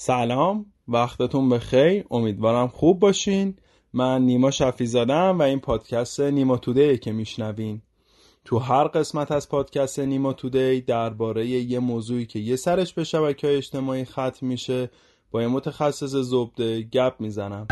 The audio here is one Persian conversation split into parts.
سلام وقتتون بخیر امیدوارم خوب باشین. من نیما شفی زادم و این پادکست نیما تودی که میشنوین. تو هر قسمت از پادکست نیما تودی درباره یه موضوعی که یه سرش به شبکه های اجتماعی ختم میشه با یه متخصص زبده گپ می‌زنم.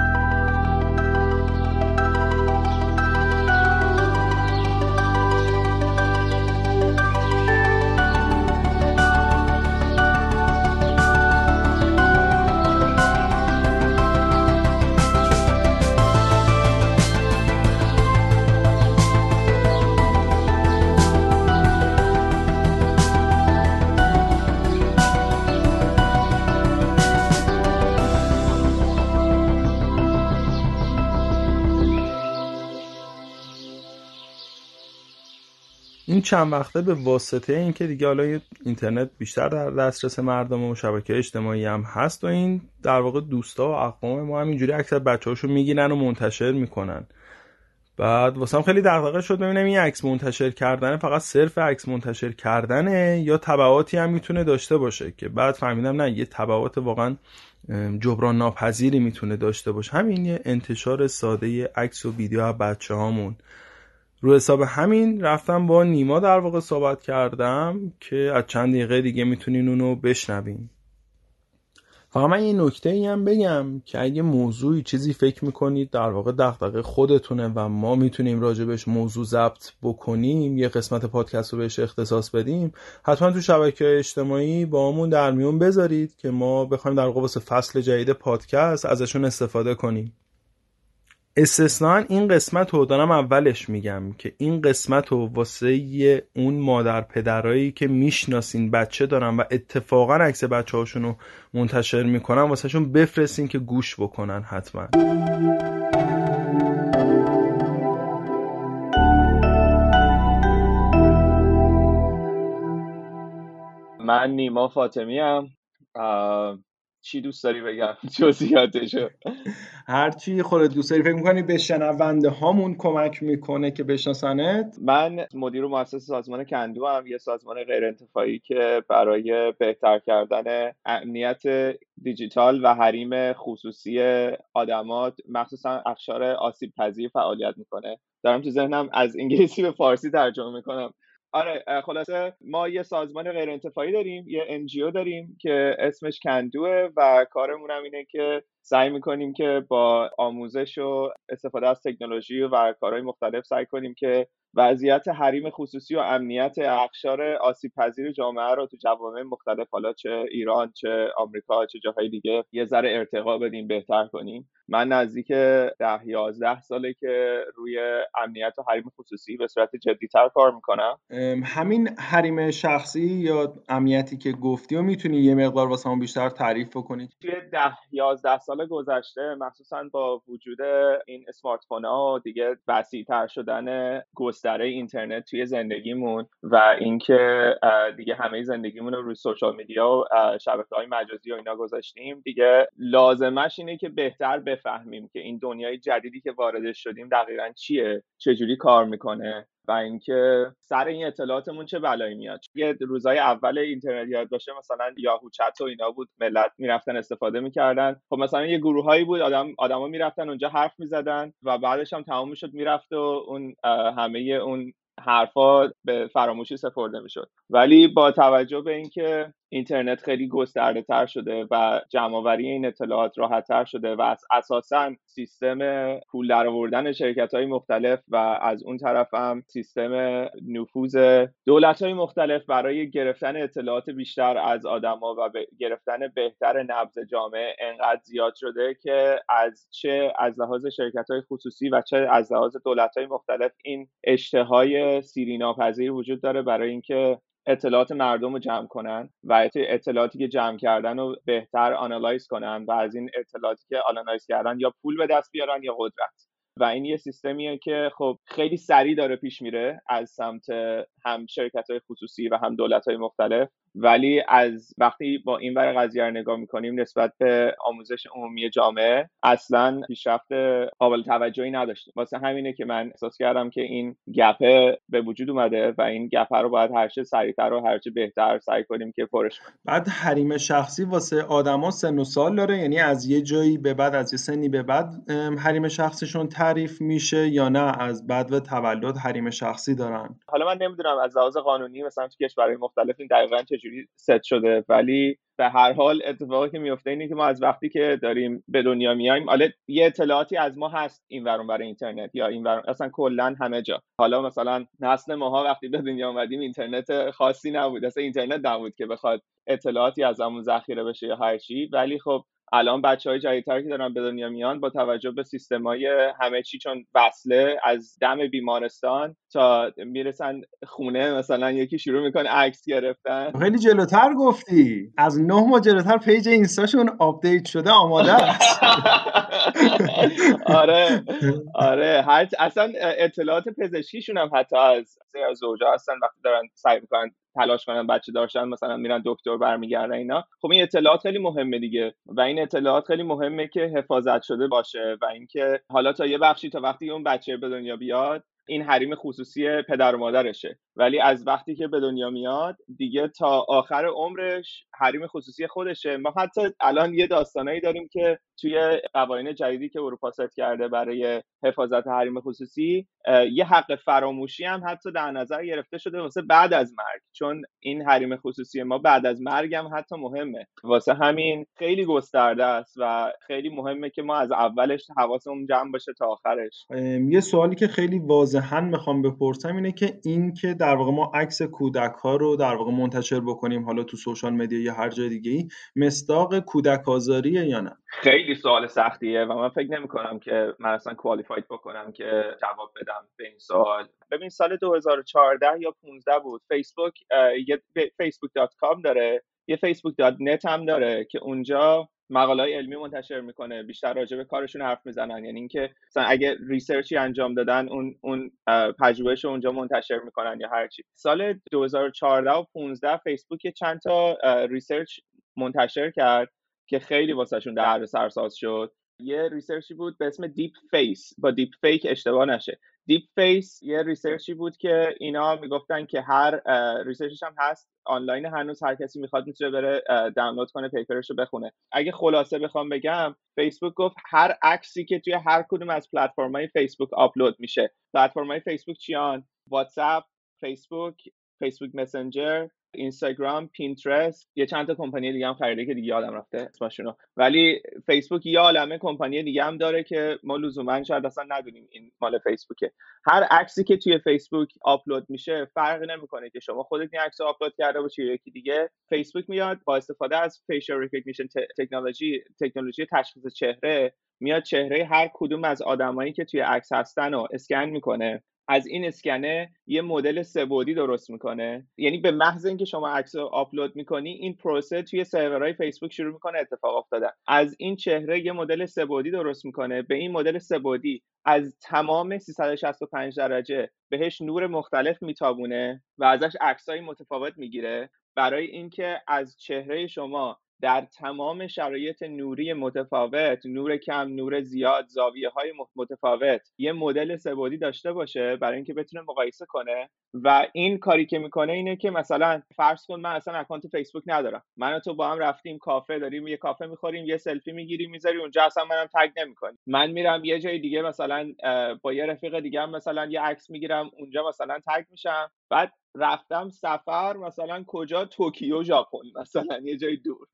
این چند وقته به واسطه اینکه دیگه حالا اینترنت بیشتر در دسترس مردم و شبکه اجتماعی هم هست و این در واقع دوستا و اقوام ما هم اینجوری اکثر بچه هاشو می‌گیرن و منتشر می‌کنن. بعد واسه خیلی دغدغه شد ببینم این عکس منتشر کردن فقط صرف عکس منتشر کردنه یا تبعاتی هم می‌تونه داشته باشه که بعد فهمیدم نه یه تبعات واقعا جبران ناپذیری می‌تونه داشته باشه. همین انتشار ساده عکس و ویدیو از بچه هامون رو حساب همین رفتم با نیما در واقع صحبت کردم که از چند دقیقه دیگه می‌تونین اونو بشنوین. فقط من یه نکته ای هم بگم که اگه موضوعی چیزی فکر می‌کنید در واقع دغدغه خودتونه و ما می‌تونیم راجبش موضوع ضبط بکنیم یه قسمت پادکست رو بهش اختصاص بدیم حتما تو شبکه اجتماعی با همون در میون بذارید که ما بخوایم در واقع فصل جدید پادکست ازشون استفاده کنیم. استثنا این قسمت رو دارم اولش میگم که این قسمت رو واسه اون مادر پدرایی که می‌شناسین بچه دارن و اتفاقا عکس بچه هاشون رو منتشر می‌کنن واسه شون بفرستین که گوش بکنن حتما. من نیما فاطمی هم چی دوست داری بگم؟ جزئیاتشو. هر چی خودت دوست داری فکر می‌کنی به شنونده هامون کمک می‌کنه که بشناسنت؟ من مدیر و مؤسس سازمان کندو هم یه سازمان غیر انتفاعی که برای بهتر کردن امنیت دیجیتال و حریم خصوصی آدمات مخصوصا اخشار آسیب پذیر فعالیت می‌کنه. دارم تو ذهنم از انگلیسی به فارسی ترجمه می‌کنم. آره خلاصه ما یه سازمان غیر انتفاعی داریم یه انجیو داریم که اسمش کندوه و کارمون هم اینه که سعی می‌کنیم که با آموزش و استفاده از تکنولوژی و کارهای مختلف سعی کنیم که وضعیت حریم خصوصی و امنیت اخشار آسیب پذیر جامعه رو تو جوامع مختلف حالا چه ایران چه آمریکا چه جاهای دیگه یه ذره ارتقا بدیم بهتر کنیم. من نزدیک ده یازده ساله که روی امنیت و حریم خصوصی به صورت جدیتر کار می‌کنم. همین حریم شخصی یا امنیتی که گفتی و می‌تونی یه مقدار واسه بیشتر تعریف بکنی؟ توی ده یازده سال گذشته مخصوصا با وجود این اسمارت ها و دیگه وسیعتر شدن گستره اینترنت توی زندگیمون و اینکه دیگه همه زندگیمون رو روی سوشال میدیا و شبکه های مجازی و اینا گذاشتیم. دیگه لازمش اینه که بهتر بفهمیم که این دنیای جدیدی که واردش شدیم دقیقا چیه چجوری کار می‌کنه. و اینکه سر این اطلاعاتمون چه بلایی میاد. یه روزای اول اینترنت یاد باشه مثلا یاهو چت و اینا بود ملت می‌رفتن استفاده می‌کردن. خب مثلا یه گروههایی بود آدم آدما می‌رفتن اونجا حرف می‌زدن و بعدش هم تمام می‌شد می‌رفت و اون همه اون حرفا به فراموشی سپرده می‌شد. ولی با توجه به اینکه اینترنت خیلی گسترده تر شده و جمعآوری این اطلاعات راحت تر شده و از اساسا سیستم پول درآوردن شرکت های مختلف و از اون طرف هم سیستم نفوذ دولت های مختلف برای گرفتن اطلاعات بیشتر از آدما و گرفتن بهتر نبض جامعه انقدر زیاد شده که از چه از لحاظ شرکت های خصوصی و چه از لحاظ دولت های مختلف این اشتهای سیری ناپذیر وجود داره برای اینکه اطلاعات مردم رو جمع کنن و اطلاعاتی که جمع کردن رو بهتر analyze کنن و از این اطلاعاتی که analyze کردن یا پول به دست بیارن یا قدرت. و این یه سیستمیه که خب خیلی سریع داره پیش میره از سمت هم شرکت های خصوصی و هم دولت های مختلف. ولی از وقتی ما این ور قضیه رو نگاه می‌کنیم نسبت به آموزش عمومی جامعه اصلا پیشرفت قابل توجهی نداشتیم. واسه همینه که من احساس کردم که این gap ه به وجود اومده و این gap ه رو باید هر چه سریعتر و هر چه بهتر سعی کنیم که پرش کنیم. بعد حریم شخصی واسه آدما سن و سال داره یعنی از یه جایی به بعد از یه سنی به بعد حریم شخصیشون تعریف میشه یا نه؟ از بعد و تولد حریم شخصی دارن. حالا من نمی‌دونم از لحاظ قانونی مثلا تو کشورهای مختلف این دقیقا چجوری ست شده. ولی به هر حال اتفاقی که میفته اینه که ما از وقتی که داریم به دنیا میایم حالا یه اطلاعاتی از ما هست این ورون برای اینترنت یا این ورون اصلا کلا همه جا. حالا مثلا نسل ماها وقتی به دنیا اومدیم اینترنت خاصی نبود. اصلا اینترنت نبود که بخواد اطلاعاتی از همون ذخیره بشه یا هر چی. ولی خب الان بچه های جدیدتر که دارن به دنیا میان با توجه به سیستمای همه چی چون وصله از دم بیمارستان تا می‌رسن خونه مثلا یکی شروع می‌کنه عکس گرفتن. خیلی جلوتر گفتی. از نه ماه جلوتر page اینستاشون update شده آماده است. آره آره. هر اصلا اطلاعات پزشکیشون هم حتی از زوجا هستن وقتی دارن سعی می‌کنن تلاش کنن بچه داشتن مثلا میرن دکتر برمیگردن اینا. خب این اطلاعات خیلی مهمه دیگه. و این اطلاعات خیلی مهمه که حفاظت شده باشه و اینکه حالا تا یه بخشی تا وقتی اون بچه به دنیا بیاد این حریم خصوصی پدر و مادرشه. ولی از وقتی که به دنیا میاد دیگه تا آخر عمرش حریم خصوصی خودشه. ما حتی الان یه داستانایی داریم که توی قوانین جدیدی که اروپا ست کرده برای حفاظت حریم خصوصی یه حق فراموشی هم حتی در نظر گرفته شده واسه بعد از مرگ. چون این حریم خصوصی ما بعد از مرگ هم حتی مهمه. واسه همین خیلی گسترده است و خیلی مهمه که ما از اولش حواسمون جمع باشه تا آخرش. یه سوالی که خیلی واضحا می‌خوام بپرسم اینه که این که در واقع ما عکس کودک ها رو در واقع منتشر بکنیم حالا تو سوشال مدیا یا هر جای دیگه ای مصداق کودک آزاریه یا نه؟ خیلی سوال سختیه و من فکر نمی کنم که من اصلا qualified بکنم که جواب بدم به این سوال. ببین سال 2014 یا 15 بود فیسبوک یه فیسبوک dot com داره یه فیسبوک dot net هم داره که اونجا مقاله های علمی منتشر می‌کنه بیشتر راجع به کارشون حرف می‌زنن. یعنی اینکه مثلا اگه research ی انجام دادن اون اون پژوهش اونجا منتشر می‌کنن یا هر چی سال 2014 و 15 فیسبوک چند تا research منتشر کرد. که خیلی واسهشون دردسرساز شد. یه research ی بود به اسم DeepFace. با دیپ فیک اشتباه نشه. DeepFace یه research ی بود که اینا می‌گفتن که هر research ش هم هست. آنلاین هنوز هر کسی می‌خواد می‌تونه بره دانلود کنه paper ش رو بخونه. اگه خلاصه بخوام بگم فیسبوک گفت هر عکسی که توی هر کدوم از پلتفرم‌های فیسبوک آپلود میشه. پلتفرم‌های فیسبوک چیان؟ واتساپ فیسبوک فیسبوک مسنجر اینستاگرام پینترست یه چند تا کمپانی دیگه هم خریده که دیگه یادم رفته اسمشونو ولی فیسبوک یه عالمه کمپانی دیگه هم داره که ما لزوما شاید اصلا ندونیم این مال فیسبوکه. هر عکسی که توی فیسبوک آپلود میشه فرقی نمی‌کنه که شما خودت این عکس آپلود کرده باشی یا یکی دیگه. فیسبوک میاد با استفاده از facial recognition technology تکنولوژی تشخیص چهره میاد چهره هر کدوم از آدمایی که توی عکس هستن رو اسکن می‌کنه. از این اسکنه یه مدل سه‌بعدی درست می‌کنه. یعنی به محض اینکه شما عکس رو آپلود می‌کنی این پروسه توی سرورهای فیسبوک شروع می‌کنه اتفاق افتادن. از این چهره یه مدل سه‌بعدی درست می‌کنه. به این مدل سه‌بعدی از تمام 365 درجه بهش نور مختلف میتابونه و ازش عکسای متفاوت می‌گیره. برای اینکه از چهره شما در تمام شرایط نوری متفاوت نور کم نور زیاد زاویه های متفاوت یه مدل سه‌بعدی داشته باشه برای اینکه بتونه مقایسه کنه. و این کاری که می‌کنه اینه که مثلا فرض کن من اصلا اکانت فیسبوک ندارم. من و تو با هم رفتیم کافه داریم یه کافه می‌خوریم یه سلفی می‌گیریم می‌ذاری اونجا اصلا منم tag نمی‌کنی من میرم یه جای دیگه مثلا با یه رفیق دیگه هم مثلا یه عکس می‌گیرم اونجا مثلا tag میشم. بعد رفتم سفر مثلا کجا؟ توکیو ژاپن. مثلا یه جای دور.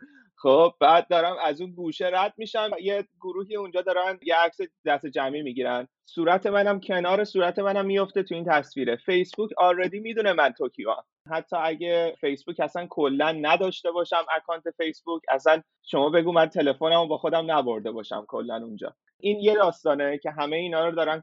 خب بعد دارم از اون گوشه رد میشم یه گروهی اونجا دارن یه عکس دست جمعی می‌گیرن. صورت منم کنار صورت منم میفته تو این تصویره. فیسبوک already می‌دونه من توکیوئم. حتی اگه فیسبوک اصلا کلا نداشته باشم اکانت فیسبوک اصلا شما بگو من تلفنمو با خودم نبرده باشم کلا اونجا. این یه داستانه که همه اینا رو دارن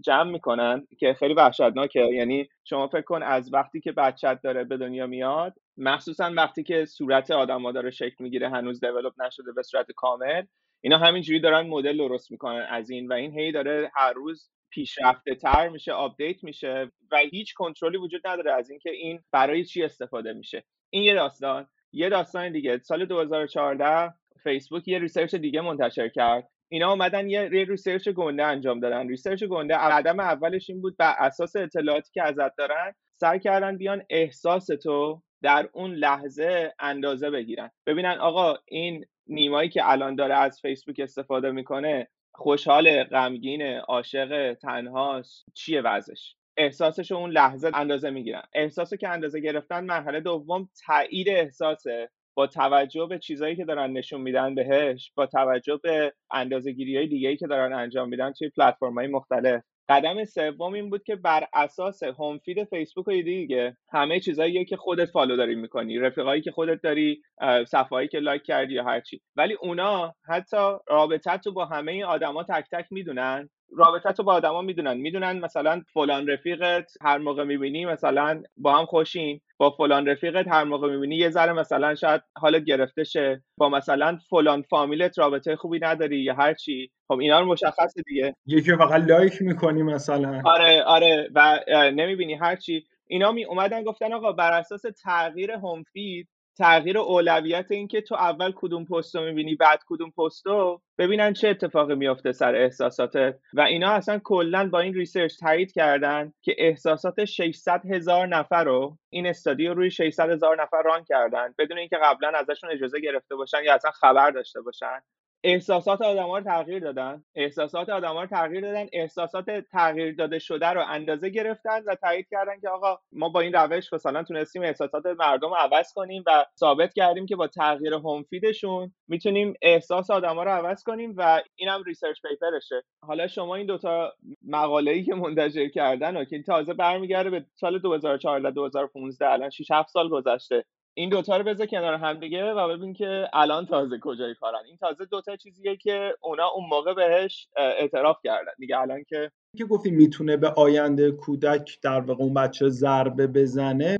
جمع می‌کنن که خیلی وحشتناکه. یعنی شما فکر کن از وقتی که بچت داره به دنیا میاد مخصوصا وقتی که صورت آدما داره شکل می‌گیره هنوز develop نشده به صورت کامل اینا همینجوری دارن مدل درست می‌کنن از این و این هی داره هر روز پیشرفته تر میشه update میشه و هیچ کنترلی وجود نداره از اینکه این برای چی استفاده میشه. این یه داستان. یه داستان دیگه. سال 2014 فیسبوک یه research دیگه منتشر کرد. اینا اومدن یه research گنده انجام دادن. research گنده قدم اولش این بود بر اساس اطلاعاتی که ازت دارن سعی کردن بیان احساس تو در اون لحظه اندازه بگیرن. ببینن آقا این نیمایی که الان داره از فیسبوک استفاده می‌کنه خوشحال غمگین عاشق تنهاست چیه وضعش؟ احساسش اون لحظه اندازه می‌گیرن. احساسی که اندازه گرفتن مرحله دوم تایید احساسه با توجه به چیزهایی که دارن نشون میدن بهش با توجه به اندازه گیری های دیگه که دارن انجام میدن توی پلتفرم های مختلف. قدم سوم این بود که بر اساس home feed فیسبوک و دیگه؟ همه چیزایی که خودت follow داری می‌کنی رفیقایی که خودت داری صفحه‌ای که لایک کردی یا هرچی ولی اونا حتی رابطت تو با همه این آدما تک تک می‌دونن. رابطت رو با آدما می‌دونن. می‌دونن مثلا فلان رفیقت هر موقع می‌بینی مثلا با هم خوشین. با فلان رفیقت هر موقع می‌بینی یه ذره مثلا شاید حالت گرفته شه با مثلا فلان فامیلت رابطه خوبی نداری یا هر چی. خب اینا رو مشخصه دیگه. یکی فقط لایک می‌کنی مثلا. آره آره. و نمی‌بینی هر چی. اینا می اومدن گفتن آقا بر اساس تغییر home feed تغییر اولویت این که تو اول کدوم پست رو می‌بینی بعد کدوم پست رو ببینن چه اتفاقی میافته سر احساساتت. و اینا اصلا کلا با این research تایید کردن که احساسات 600 هزار نفر رو این study رو روی 600 هزار نفر run کردن بدون اینکه قبلا ازشون اجازه گرفته باشن یا اصلا خبر داشته باشن. احساسات آدم ها رو تغییر دادن. احساسات آدم ها رو تغییر دادن. احساسات تغییر داده شده رو اندازه گرفتن و تایید کردن که آقا ما با این روش مثلا تونستیم احساسات مردم رو عوض کنیم و ثابت کردیم که با تغییر home feed شون می‌تونیم احساس آدم ها رو عوض کنیم و اینم research paper شه حالا شما این دوتا مقاله ای که منتشر کردن و که تازه برمیگرده به سال 2014 2015 الان 6 7 سال گذشته. این دوتا رو بذار کنار هم دیگه و ببین که الان تازه کجای کارن. این تازه دوتا چیزیه که اونا اون موقع بهش اعتراف کردن. دیگه الان که که گفتی می‌تونه به آینده کودک در واقع اون بچه ضربه بزنه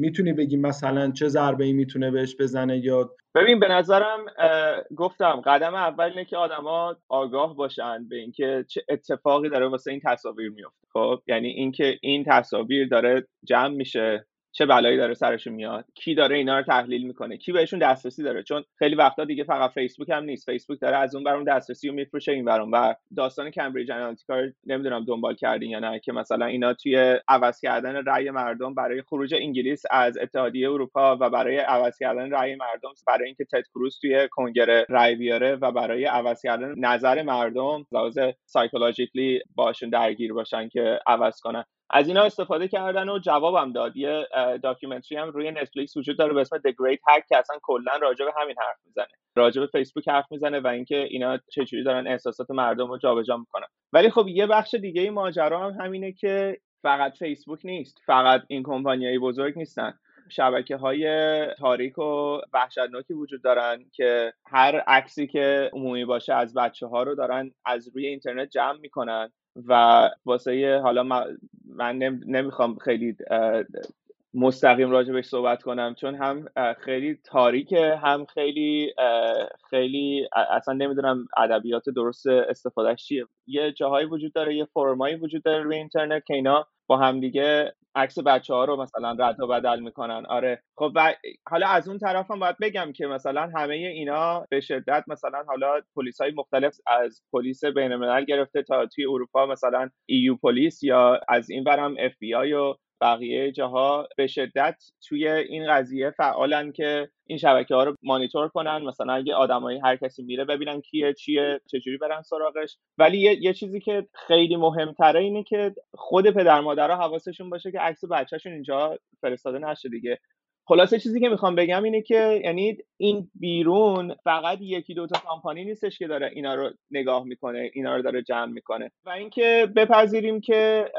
می‌تونی بگی مثلا چه ضربه ای می‌تونه بهش بزنه یا ببین به نظرم گفتم قدم اول اینه که آدما آگاه باشن به اینکه چه اتفاقی داره واسه این تصاویر میفته. خب یعنی اینکه این تصاویر داره جمع میشه چه بلایی داره سرشون میاد کی داره اینا رو تحلیل می‌کنه کی بهشون دسترسی داره. چون خیلی وقتا دیگه فقط فیسبوک هم نیست. فیسبوک داره از اون برون دسترسی رو میفروشه این برون و داستان کمبریج آنالیتیکا نمی‌دونم دنبال کردین یا نه که مثلا اینا توی عوض کردن رأی مردم برای خروج انگلیس از اتحادیه اروپا و برای عوض کردن رأی مردم برای اینکه تد کروز توی کنگره رأی بیاره و برای عوض کردن نظر مردم لحاظ سایکولوژیکلی باشون درگیر باشن که عوض کنن. از اینا استفاده کردن و جوابم داد. یه documentary هم روی نتفلیکس وجود داره به اسم The Great Hack که اصلا کلا راجع به همین حرف می‌زنه. راجع به فیسبوک حرف می‌زنه و اینکه اینا چجوری دارن احساسات مردم رو جابجا می‌کنن. ولی خب یه بخش دیگه ای ماجرا هم همینه که فقط فیسبوک نیست. فقط این کمپانیای بزرگ نیستن. شبکه های تاریک و وحشتناکی وجود دارن که هر عکسی که عمومی باشه از بچه ها رو دارن از روی اینترنت جمع می‌کنن. و واسه حالا من نمی‌خوام خیلی مستقیم راجبش صحبت کنم چون هم خیلی تاریکه هم خیلی خیلی اصلا نمی‌دونم ادبیات درست استفادهش چیه. یه جاهایی وجود داره یه forum هایی وجود داره روی اینترنت که اینا با همدیگه عکس بچه ها رو مثلا رد و بدل می‌کنن. آره. خب و حالا از اون طرف هم باید بگم که مثلا همه اینا به شدت مثلا حالا پلیس های مختلف از پلیس بین گرفته تا توی اروپا مثلا EU police یا از این ور هم اف بی آی و بقیه جاها به شدت توی این قضیه فعالن که این شبکه ها رو مانیتور کنن. مثلا اگه آدمایی هر کسی میره ببینن کیه چیه چجوری برن سراغش. ولی یه, یه چیزی که خیلی مهمتره اینه که خود پدر مادرها حواسشون باشه که عکس بچهشون اینجا فرستاده نشه دیگه. خلاصه چیزی که می‌خوام بگم اینه که یعنی این بیرون فقط یکی دوتا کامپانی نیستش که داره اینا رو نگاه می‌کنه اینا رو داره جمع می‌کنه. و اینکه بپذیریم که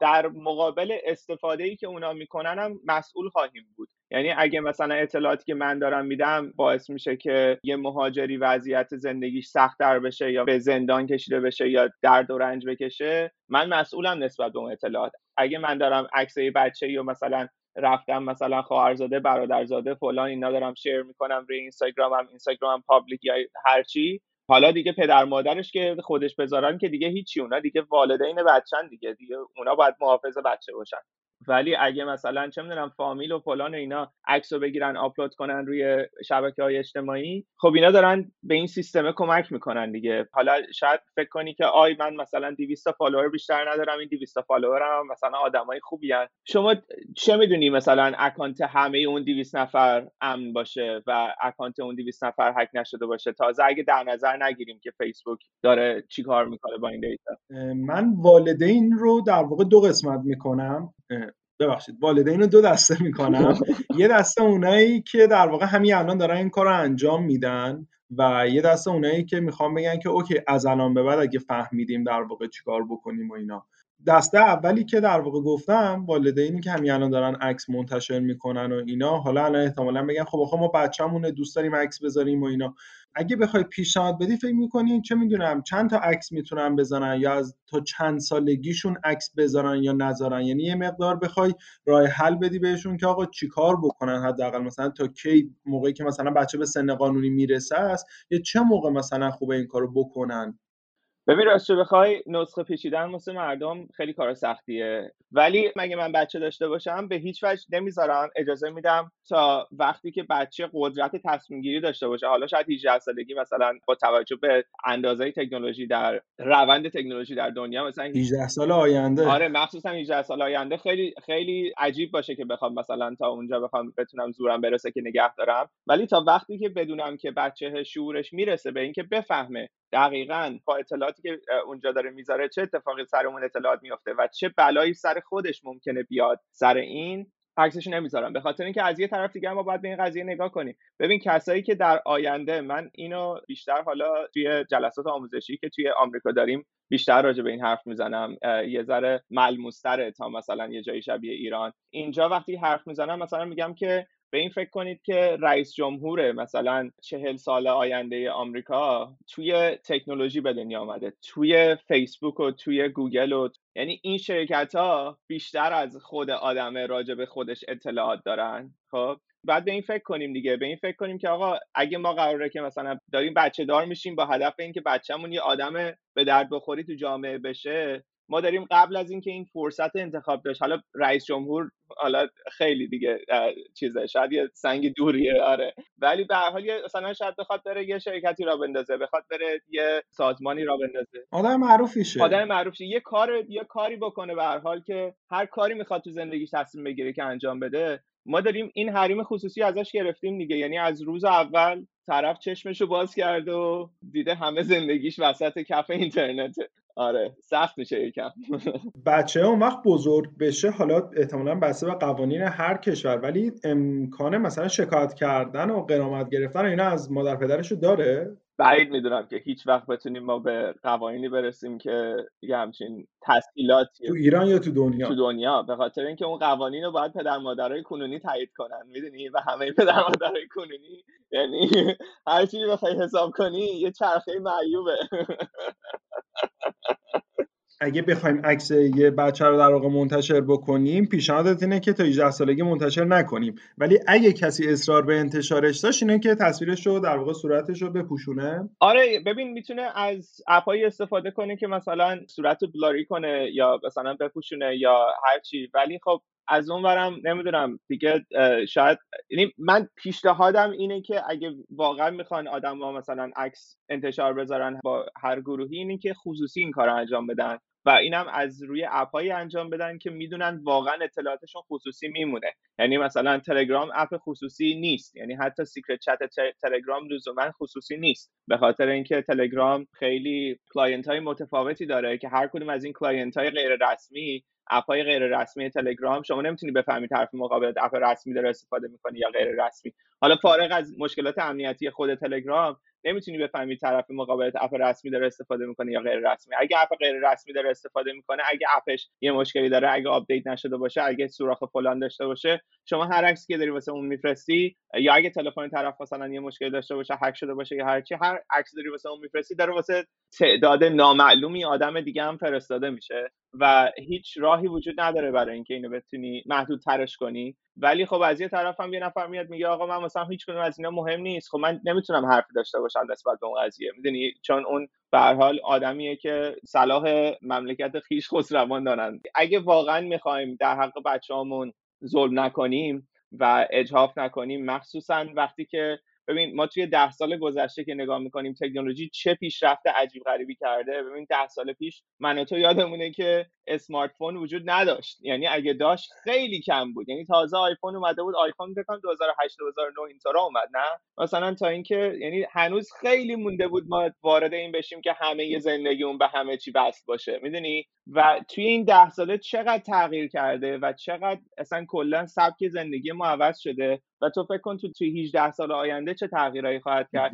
در مقابل استفاده ای که اونا می‌کنن هم مسئول خواهیم بود. یعنی اگه مثلا اطلاعاتی که من دارم میدم باعث میشه که یه مهاجری وضعیت زندگیش سختتر بشه یا به زندان کشیده بشه یا درد و رنج بکشه من مسئولم نسبت به اون اطلاعات. اگه من دارم عکس بچه یا مثلا رفتم مثلا خواهرزاده برادرزاده فلان اینا دارم شیر می‌کنم روی اینستاگرامم اینستاگرامم پابلیک یا هرچی حالا دیگه پدر مادرش که خودش بذارن که دیگه هیچی اونا دیگه والدین بچن دیگه دیگه اونا باید محافظ بچه باشن. ولی اگه مثلا چه می‌دونم فامیل و فلان و اینا عکس رو بگیرن آپلود کنن روی شبکه های اجتماعی خب اینا دارن به این سیستم کمک می‌کنن دیگه. حالا شاید فکر کنی که آی من مثلا 200 فالوور بیشتر ندارم این 200 فالوور هم مثلا آدمای خوبی هن. شما چه می‌دونی مثلا اکانت همه اون 200 نفر امن باشه و اکانت اون 200 نفر هک نشده باشه؟ تازه اگه در نظر نگیریم که فیسبوک داره چیکار می‌کنه با این data؟ من والدین رو در واقع دو قسمت می‌کنم. ببخشید والدین رو دو دسته می‌کنم. یه دسته اونایی که در واقع همین الان دارن این کار رو انجام میدن و یه دسته اونایی که می‌خوام بگن که اوکی از الان به بعد اگه فهمیدیم در واقع چیکار بکنیم و اینا. دسته اولی که در واقع گفتم والدینی که همین الان دارن عکس منتشر می‌کنن و اینا حالا الان احتمالا بگن خب آخه ما بچه‌مونه دوست داریم عکس بذاریم و اینا. اگه بخوای پیشنهاد بدی فکر می‌کنی چه می‌دونم چند تا عکس می‌تونن بزنن یا از تا چند سالگیشون عکس بذارن یا نذارن؟ یعنی یه مقدار بخوای راه حل بدی بهشون که آقا چیکار بکنن حداقل؟ مثلا تا کی موقعی که مثلا بچه به سن قانونی می‌رسه است یا چه موقع مثلا خوبه این کارو بکنن؟ ببین راستش بخوای نسخه پیچیدن واسه مردم خیلی کار سختیه. ولی مگه من بچه داشته باشم به هیچ وجه نمی‌ذارم اجازه میدم تا وقتی که بچه قدرت تصمیم گیری داشته باشه. حالا شاید 18 سالگی مثلا با توجه به اندازه تکنولوژی در روند تکنولوژی در دنیا مثلا 18 سال آینده. آره مخصوصا 18 سال آینده خیلی خیلی عجیب باشه که بخوام مثلا تا اونجا بخوام بتونم زورم برسه که نگه دارم. ولی تا وقتی که بدونم که بچه شعورش می‌رسه به اینکه بفهمه دقیقا با اطلاعاتی که اونجا داره می‌ذاره چه اتفاقی سر اون اطلاعات میافته و چه بلایی سر خودش ممکنه بیاد سر این عکسش نمی‌ذارم. به خاطر اینکه از یه طرف دیگه ما باید به این قضیه نگاه کنیم. ببین کسایی که در آینده من اینو بیشتر حالا توی جلسات آموزشی که توی آمریکا داریم بیشتر راجع به این حرف می‌زنم. یه ذره ملموستره تا مثلا یه جایی شبیه ایران. اینجا وقتی حرف می‌زنم مثلا میگم که به این فکر کنید که رئیس جمهور مثلا چهل سال آینده آمریکا توی تکنولوژی به دنیا آمده توی فیسبوک و توی گوگل و یعنی این شرکت ها بیشتر از خود آدمه راجع به خودش اطلاعات دارن. خب بعد به این فکر کنیم دیگه. به این فکر کنیم که آقا اگه ما قراره که مثلا داریم بچه دار میشیم با هدف اینکه بچه‌مون یه آدم به درد بخوری تو جامعه بشه ما داریم قبل از اینکه این فرصت انتخاب داشت حالا رئیس جمهور حالا خیلی دیگه چیزه شاید یه سنگ دوریه آره. ولی به هر حال مثلا شاید بخواد بره یه شرکتی را بندازه بخواد بره یه سازمانی را بندازه. آدم معروفی شه آدم معروف شه یه کار یه کاری بکنه به هر حال که هر کاری می‌خواد تو زندگیش تصمیم بگیره که انجام بده. ما داریم این حریم خصوصی ازش گرفتیم دیگه. یعنی از روز اول طرف چشمشو باز کرده و دیده همه زندگیش وسط کف اینترنته. آره سخت میشه یکم. بچه اون وقت بزرگ بشه حالا احتمالا بسته به قوانین هر کشور ولی امکان مثلا شکایت کردن و قرامت گرفتن اینا از مادر پدرشو داره؟ بعید می‌دونم که هیچ وقت بتونیم ما به قوانینی برسیم که یه همچین تسهیلاتی تو ایران یا تو دنیا؟ تو دنیا. به خاطر اینکه اون قوانین رو باید پدر مادرای کنونی تایید کنن می‌دونی؟ و همه پدر مادرای کنونی. یعنی هر چیزی بخوای حساب کنی یه چرخه معیوبه. اگه بخوایم عکس یه بچه رو در واقع منتشر بکنیم پیشنهادت اینه که تا 18 سالگی منتشر نکنیم. ولی اگه کسی اصرار به انتشارش داشت اینه که تصویرش رو در واقع صورتش رو بپوشونه. آره ببین می‌تونه از اپایی استفاده کنه که مثلا صورت بلاری کنه یا مثلا بپوشونه یا هر چی. ولی خب از اون برم نمی‌دونم دیگه شاید یعنی من پیشنهادم اینه که اگه واقعا می‌خوان آدم ها مثلا عکس اشتراک بذارن با هر گروهی اینه که خصوصی این کار رو انجام بدن. و اینم از روی اپایی انجام بدن که می‌دونن واقعا اطلاعاتشون خصوصی میمونه. یعنی مثلا تلگرام اپ خصوصی نیست. یعنی حتی secret chat تلگرام لزوما خصوصی نیست. به خاطر اینکه تلگرام خیلی client های متفاوتی داره که هر کدوم از این client های غیر رسمی اپای غیر رسمی تلگرام شما نمی‌تونی بفهمی طرف مقابل اپ رسمی داره استفاده می‌کنه یا غیر رسمی حالا فارغ از مشکلات امنیتی خود تلگرام نمی‌تونی بفهمی طرف مقابل اپ رسمی داره استفاده می‌کنه یا غیر رسمی. اگه اپ غیر رسمی داره استفاده می‌کنه اگه اپش یه مشکلی داره اگه آپدیت نشده باشه اگه سوراخ فلان داشته باشه شما هر عکسی که داری واسه اون میفرستی یا اگه تلفن طرف مثلا یه مشکلی داشته باشه هک شده باشه یا هر چی هر عکس داری واسه اون میفرستی داره واسه تعداد نامعلومی آدم دیگه هم فرستاده میشه و هیچ راهی وجود نداره برای اینکه اینو بتونی محدود ترش کنی. ولی خب از یه طرف هم یه نفر میاد میگه آقا من مثلا هیچ از اینا مهم نیست. خب من نمی‌تونم حرفی داشته باشم نسبت به اون قضیه. می‌دونی؟ چون اون به حال آدمیه که صلاح مملکت خیش خسروان دارن. اگه واقعا می‌خوایم در حق بچه‌هامون ظلم نکنیم و اجحاف نکنیم مخصوصا وقتی که ببین ما توی ده سال گذشته که نگاه می‌کنیم تکنولوژی چه پیشرفت عجیب غریبی کرده؟ ببین ده سال پیش من و تو یادمونه که اسمارت فون وجود نداشت. یعنی اگه داشت خیلی کم بود. یعنی تازه آیفون اومده بود آیفون بکنم 2008 2009 اینطورا اومد نه؟ مثلا تا اینکه یعنی هنوز خیلی مونده بود ما وارد این بشیم که همه زندگیمون به همه چی وصل باشه. می‌دونی؟ و توی این ده ساله چقدر تغییر کرده و چقدر اصلا کلا سبک زندگی ما عوض شده و تو فکر کن تو توی 18 سال آینده چه تغییرایی خواهد کرد؟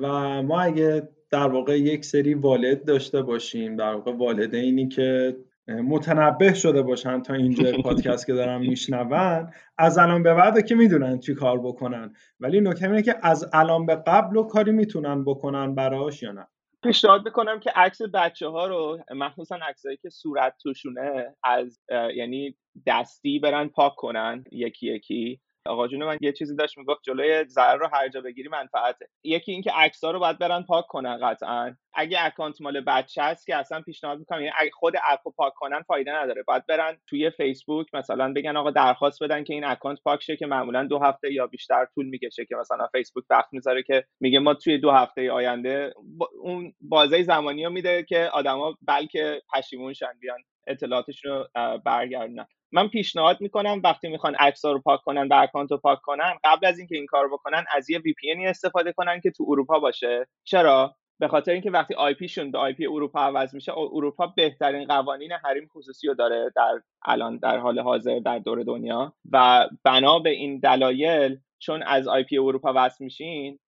و ما اگه در واقع یک سری والد داشته باشیم در واقع والدینی که متنبه شده باشن تا اینجا پادکست که دارن میشنون از الان به بعد که می‌دونن چی کار بکنن. ولی نکته اینه که از الان به قبل و کاری می‌تونن بکنن براش یا نه. پیشنهاد می‌کنم که عکس بچه ها رو مخصوصا عکسایی که صورت توشونه از یعنی دستی برن پاک کنن یکی یکی. آقا جون من یه چیزی داشت می‌گفت جلوی ضرر رو هر جا بگیری منفعته. یکی اینکه عکس‌ها رو باید برن پاک کنن قطعا. اگه اکانت مال بچه هست که اصلا پیشنهاد می‌کنم یعنی خود اپ رو پاک کنن فایده نداره. باید برن توی فیسبوک مثلا بگن آقا درخواست بدن که این اکانت پاک شه که معمولا دو هفته یا بیشتر طول می‌کشه که مثلا فیسبوک وقت می‌ذاره که میگه ما توی دو هفته آینده اون بازه زمانی رو میده که آدما بلکه پشیمون شن بیان. اطلاعاتشون رو برگردونن. من پیشنهاد می‌کنم وقتی می‌خوان عکس رو پاک کنن و اکانت رو پاک کنن قبل از اینکه این کار بکنن از یه VPN استفاده کنن که تو اروپا باشه. چرا؟ به خاطر اینکه وقتی IP شون به IP اروپا عوض میشه اروپا بهترین قوانین حریم خصوصی رو داره در الان در حال حاضر در دور دنیا. و بنا به این دلایل چون از IP اروپا وصل میشین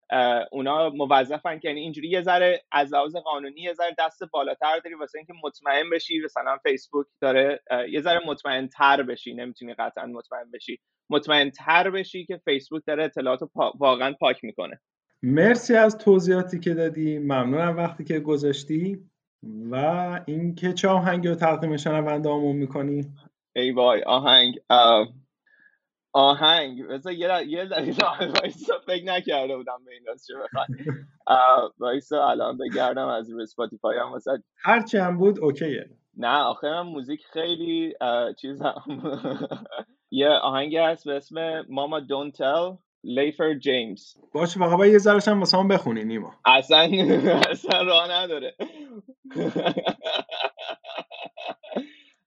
اونا موظفن که یعنی اینجوری یه ذره از لحاظ قانونی یه ذره دست بالاتر داری واسه اینکه مطمئن بشی مثلا فیسبوک داره یه ذره مطمئن تر بشی نمی‌تونی قطعا مطمئن بشی. مطمئن تر بشی که فیسبوک داره اطلاعات پا... واقعا پاک می‌کنه. مرسی از توضیحاتی که دادی. ممنونم وقتی که گذاشتی. و اینکه چه آهنگی رو تقدیم شنونده هامون می‌کنی؟ ای وای آهنگ آهنگ. مثلا یه یه وایسا فکر نکرده بودم به این دست چه بخواد. وایسا الان بگردم از روی اسپاتیفای هم مثلا هرچی هم بود اوکیه. نه آخه من موزیک خیلی چیز یه آهنگی هست به اسم ماما دونت تل لیفر جیمز. باشه فقط باید یه ذرش هم واسه بخونی نیما. اصلا اصلا راه نداره.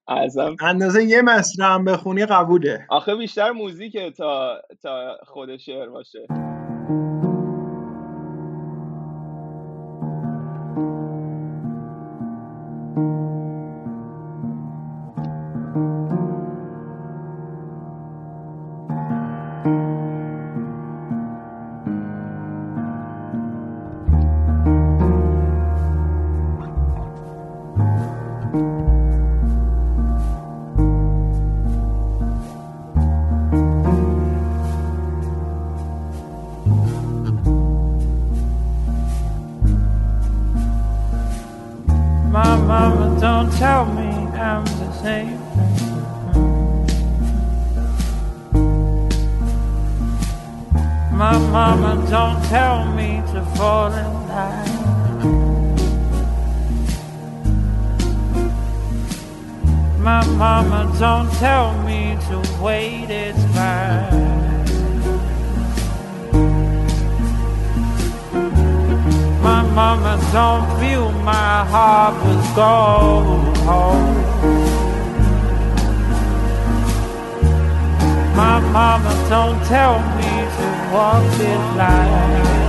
ازم. اندازه یه مصرع هم بخونی قبوله. آخه بیشتر موزیکه تا تا خود شعر باشه. My mama don't tell me to fall in line. My mama don't tell me to wait, it's fine. My mama don't feel my heart was gold. My mama don't tell me to walks in line.